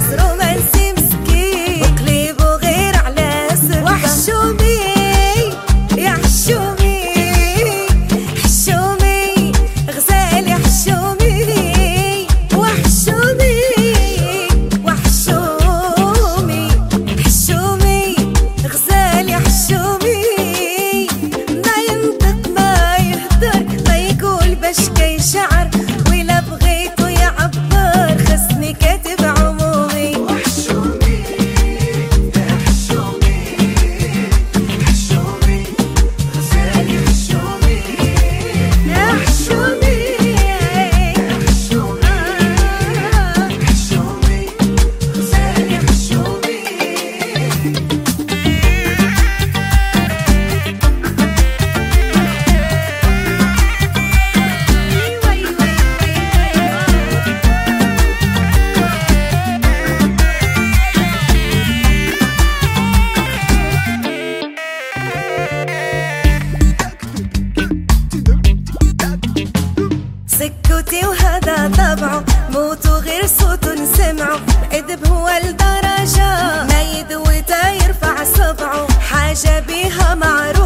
Nuestro بيتي وهذا طبعه. موت غير صوت سمعه. إذ هو الدرجة. ما يدوي يرفع صبعه. حاجة بيها معروف.